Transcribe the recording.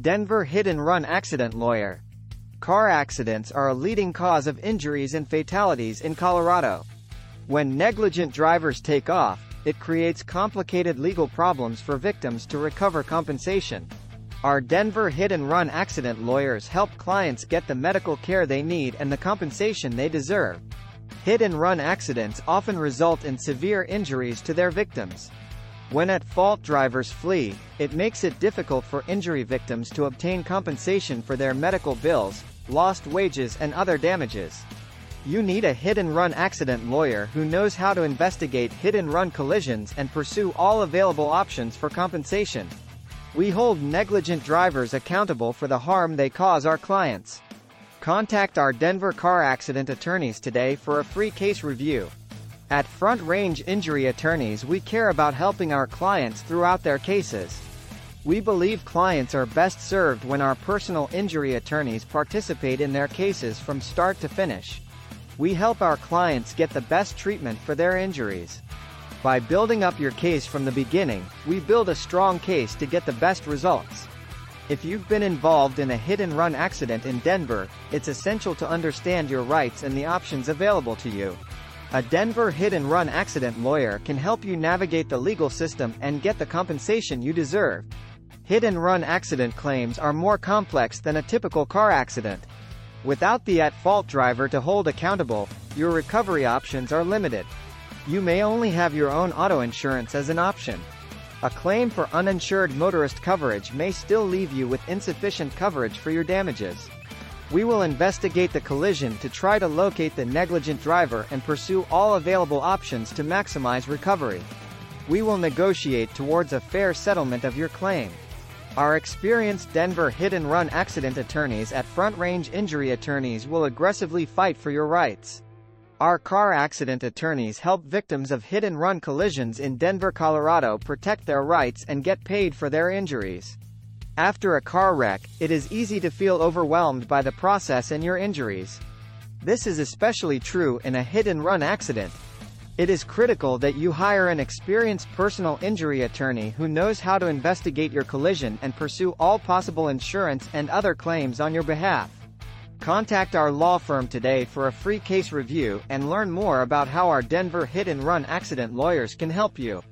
Denver Hit and Run Accident Lawyer. Car accidents are a leading cause of injuries and fatalities in Colorado. When negligent drivers take off, it creates complicated legal problems for victims to recover compensation. Our Denver Hit and Run accident lawyers help clients get the medical care they need and the compensation they deserve. Hit and run accidents often result in severe injuries to their victims. When at fault drivers flee, it makes it difficult for injury victims to obtain compensation for their medical bills, lost wages and other damages. You need a hit-and-run accident lawyer who knows how to investigate hit-and-run collisions and pursue all available options for compensation. We hold negligent drivers accountable for the harm they cause our clients. Contact our Denver car accident attorneys today for a free case review. At Front Range Injury Attorneys we care about helping our clients throughout their cases. We believe clients are best served when our personal injury attorneys participate in their cases from start to finish. We help our clients get the best treatment for their injuries. By building up your case from the beginning, we build a strong case to get the best results. If you've been involved in a hit-and-run accident in Denver, it's essential to understand your rights and the options available to you. A Denver hit-and-run accident lawyer can help you navigate the legal system and get the compensation you deserve. Hit-and-run accident claims are more complex than a typical car accident. Without the at-fault driver to hold accountable, your recovery options are limited. You may only have your own auto insurance as an option. A claim for uninsured motorist coverage may still leave you with insufficient coverage for your damages. We will investigate the collision to try to locate the negligent driver and pursue all available options to maximize recovery. We will negotiate towards a fair settlement of your claim. Our experienced Denver hit-and-run accident attorneys at Front Range Injury Attorneys will aggressively fight for your rights. Our car accident attorneys help victims of hit-and-run collisions in Denver, Colorado protect their rights and get paid for their injuries. After a car wreck, it is easy to feel overwhelmed by the process and your injuries. This is especially true in a hit-and-run accident. It is critical that you hire an experienced personal injury attorney who knows how to investigate your collision and pursue all possible insurance and other claims on your behalf. Contact our law firm today for a free case review and learn more about how our Denver hit-and-run accident lawyers can help you.